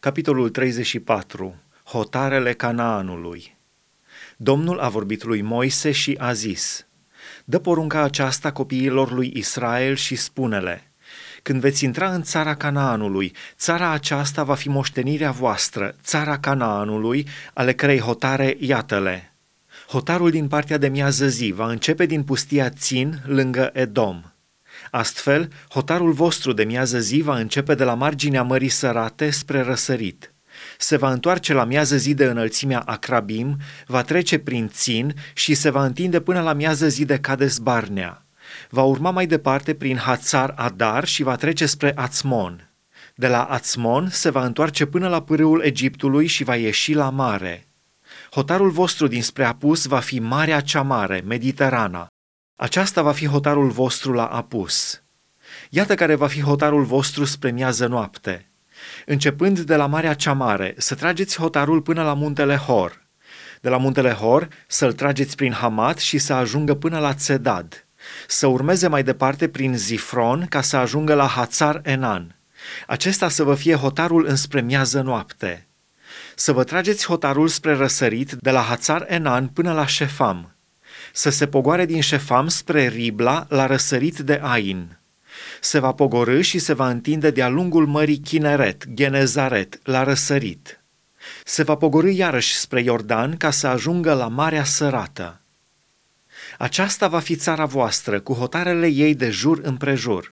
Capitolul 34. Hotarele Canaanului Domnul a vorbit lui Moise și a zis, Dă porunca aceasta copiilor lui Israel și spune-le, Când veți intra în țara Canaanului, țara aceasta va fi moștenirea voastră, țara Canaanului, ale cărei hotare iată-le. Hotarul din partea de miază zi va începe din pustia Țin, lângă Edom. Astfel, hotarul vostru de miază zi va începe de la marginea Mării Sărate spre răsărit. Se va întoarce la miază zi de înălțimea Acrabim, va trece prin Țin și se va întinde până la miază zi de Cades Barnea. Va urma mai departe prin Hațar Adar și va trece spre Ațmon. De la Ațmon se va întoarce până la pârâul Egiptului și va ieși la mare. Hotarul vostru dinspre apus va fi Marea cea Mare, Mediterana, aceasta va fi hotarul vostru la apus. Iată care va fi hotarul vostru spre miază noapte. Începând de la Marea cea Mare, să trageți hotarul până la muntele Hor. De la muntele Hor să-l trageți prin Hamat și să ajungă până la Țedad. Să urmeze mai departe prin Zifron ca să ajungă la Hațar Enan. Acesta să vă fie hotarul înspre miază noapte. Să vă trageți hotarul spre răsărit de la Hațar Enan până la Șefam să se pogoare din Șefam spre Ribla la răsărit de Ain. Se va pogorâ și se va întinde de-a lungul mării Chineret, Genezaret, la răsărit. Se va pogorâ iarăși spre Iordan ca să ajungă la Marea Sărată. Aceasta va fi țara voastră, cu hotarele ei de jur împrejur.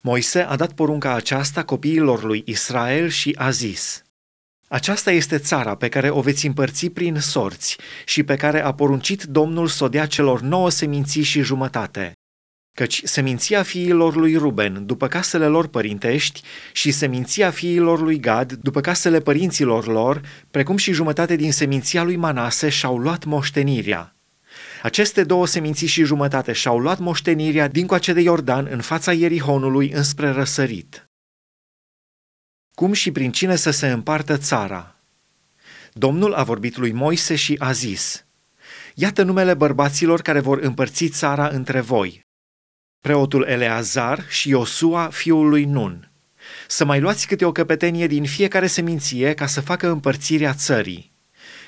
Moise a dat porunca aceasta copiilor lui Israel și a zis – aceasta este țara pe care o veți împărți prin sorți și pe care a poruncit Domnul să o dea celor nouă seminții și jumătate. Căci seminția fiilor lui Ruben, după casele lor părintești, și seminția fiilor lui Gad, după casele părinților lor, precum și jumătate din seminția lui Manase, și-au luat moștenirea. Aceste două seminții și jumătate și-au luat moștenirea dincoace de Iordan în fața Ierihonului înspre răsărit cum și prin cine să se împartă țara. Domnul a vorbit lui Moise și a zis, Iată numele bărbaților care vor împărți țara între voi. Preotul Eleazar și Iosua, fiul lui Nun. Să mai luați câte o căpetenie din fiecare seminție ca să facă împărțirea țării.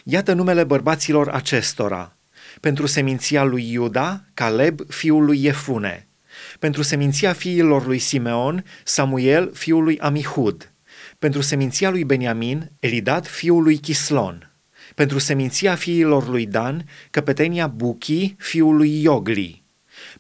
Iată numele bărbaților acestora. Pentru seminția lui Iuda, Caleb, fiul lui Jefune. Pentru seminția fiilor lui Simeon, Samuel, fiul lui Amihud pentru seminția lui Beniamin, Elidad fiul lui Chislon. Pentru seminția fiilor lui Dan, căpetenia Buchi fiul lui Iogli.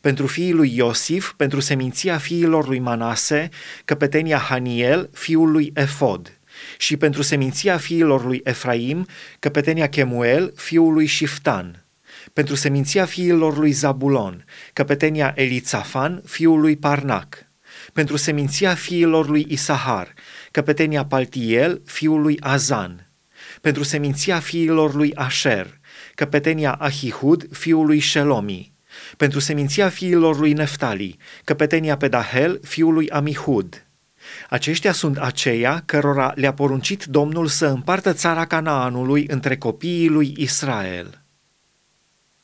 Pentru fiii lui Iosif, pentru seminția fiilor lui Manase, căpetenia Haniel fiul lui Efod. Și pentru seminția fiilor lui Efraim, căpetenia Chemuel fiul lui Shiftan. Pentru seminția fiilor lui Zabulon, căpetenia Elițafan fiul lui Parnac pentru seminția fiilor lui Isahar, căpetenia Paltiel, fiul lui Azan, pentru seminția fiilor lui Asher, căpetenia Ahihud, fiul lui Shelomi, pentru seminția fiilor lui Neftali, căpetenia Pedahel, fiul lui Amihud. Aceștia sunt aceia cărora le-a poruncit Domnul să împartă țara Canaanului între copiii lui Israel.